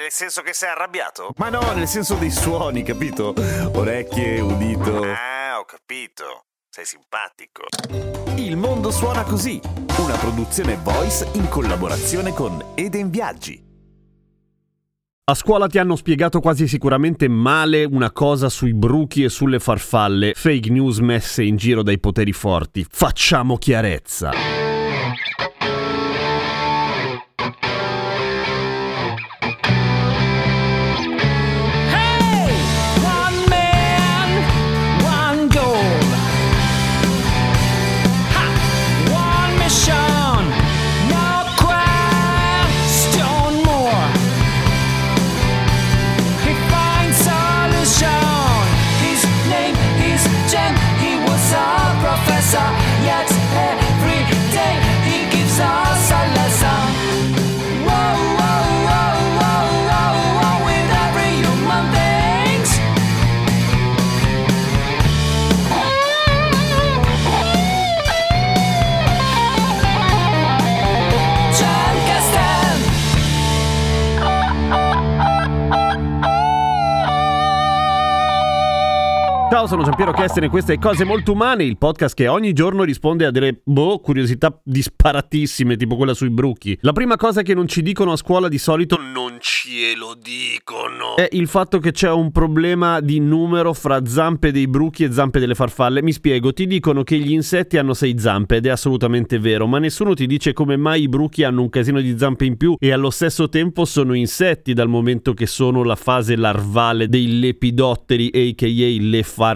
Nel senso che sei arrabbiato? Ma no, nel senso dei suoni, capito? Orecchie, udito. Ah, ho capito. Sei simpatico. Il mondo suona così, una produzione voice in collaborazione con Eden Viaggi. A scuola ti hanno spiegato quasi sicuramente male una cosa sui bruchi e sulle farfalle, fake news messe in giro dai poteri forti. Facciamo chiarezza. He was our professor. Ciao, sono Giampiero Kesten e queste Cose Molto Umane, il podcast che ogni giorno risponde a delle boh, curiosità disparatissime, tipo quella sui bruchi. La prima cosa che non ci dicono a scuola di solito non ce lo dicono è il fatto che c'è un problema di numero fra zampe dei bruchi e zampe delle farfalle. Mi spiego, ti dicono che gli insetti hanno sei zampe ed è assolutamente vero, ma nessuno ti dice come mai i bruchi hanno un casino di zampe in più e allo stesso tempo sono insetti dal momento che sono la fase larvale dei lepidotteri, a.k.a. le farfalle.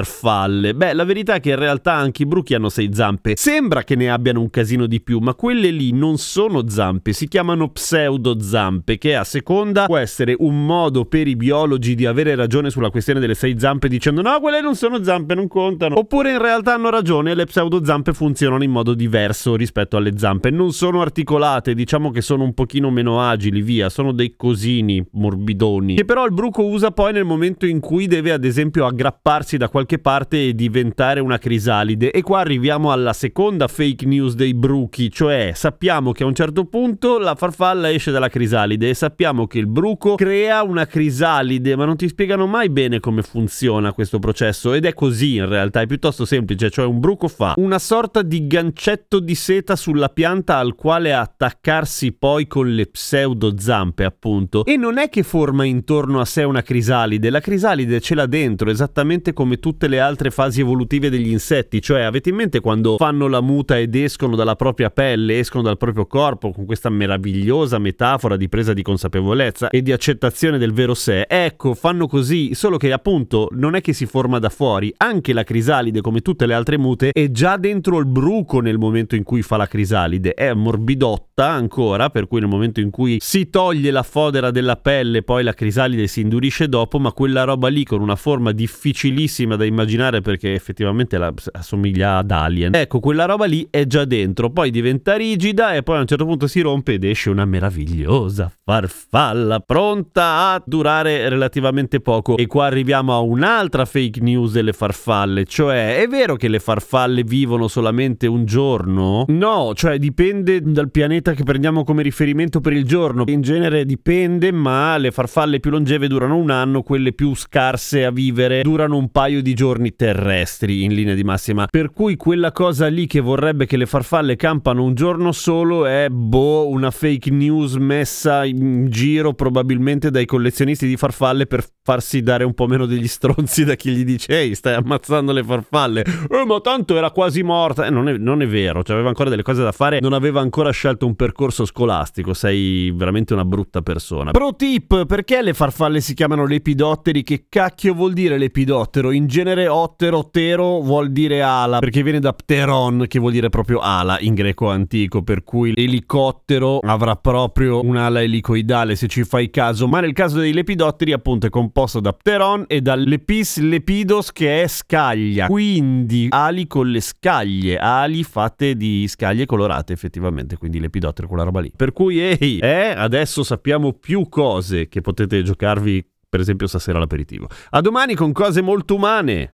Beh, la verità è che in realtà anche i bruchi hanno sei zampe. Sembra che ne abbiano un casino di più, ma quelle lì non sono zampe, si chiamano pseudozampe, che a seconda può essere un modo per i biologi di avere ragione sulla questione delle sei zampe dicendo no, quelle non sono zampe, non contano. Oppure in realtà hanno ragione le pseudozampe funzionano in modo diverso rispetto alle zampe. Non sono articolate, diciamo che sono un pochino meno agili, via, sono dei cosini morbidoni. Che però il bruco usa poi nel momento in cui deve ad esempio aggrapparsi da qualche parte e diventare una crisalide. E qua arriviamo alla seconda fake news dei bruchi, cioè sappiamo che a un certo punto la farfalla esce dalla crisalide e sappiamo che il bruco crea una crisalide, ma non ti spiegano mai bene come funziona questo processo ed è così in realtà, è piuttosto semplice, cioè un bruco fa una sorta di gancetto di seta sulla pianta al quale attaccarsi poi con le pseudo zampe appunto e non è che forma intorno a sé una crisalide, la crisalide ce l'ha dentro esattamente come tutte le altre fasi evolutive degli insetti, cioè avete in mente quando fanno la muta ed escono dalla propria pelle, escono dal proprio corpo con questa meravigliosa metafora di presa di consapevolezza e di accettazione del vero sé. Ecco, fanno così, solo che appunto non è che si forma da fuori, anche la crisalide come tutte le altre mute è già dentro il bruco nel momento in cui fa la crisalide, è morbidotta ancora, per cui nel momento in cui si toglie la fodera della pelle, poi la crisalide si indurisce dopo, ma quella roba lì con una forma difficilissima da immaginare perché effettivamente la, assomiglia ad Alien. Ecco, quella roba lì è già dentro, poi diventa rigida e poi a un certo punto si rompe ed esce una meravigliosa farfalla pronta a durare relativamente poco. E qua arriviamo a un'altra fake news delle farfalle, cioè è vero che le farfalle vivono solamente un giorno? No, cioè dipende dal pianeta che prendiamo come riferimento per il giorno. In genere dipende, ma le farfalle più longeve durano un anno, quelle più scarse a vivere durano un paio di giorni terrestri in linea di massima. Per cui quella cosa lì che vorrebbe che le farfalle campano un giorno solo è boh, una fake news messa in giro probabilmente dai collezionisti di farfalle per farsi dare un po' meno degli stronzi da chi gli dice ehi stai ammazzando le farfalle. Eh ma tanto era quasi morta. Eh, non, è, non è vero cioè aveva ancora delle cose da fare non aveva ancora scelto un percorso scolastico. Sei veramente una brutta persona. Pro tip perché le farfalle si chiamano lepidotteri? Che cacchio vuol dire lepidottero? In genere genere otterotero vuol dire ala, perché viene da pteron, che vuol dire proprio ala in greco antico, per cui l'elicottero avrà proprio un'ala elicoidale se ci fai caso, ma nel caso dei lepidotteri appunto è composto da pteron e da lepis lepidos che è scaglia, quindi ali con le scaglie, ali fatte di scaglie colorate effettivamente, quindi lepidottero quella roba lì. Per cui ehi, eh, adesso sappiamo più cose che potete giocarvi per esempio stasera all'aperitivo. A domani con cose molto umane.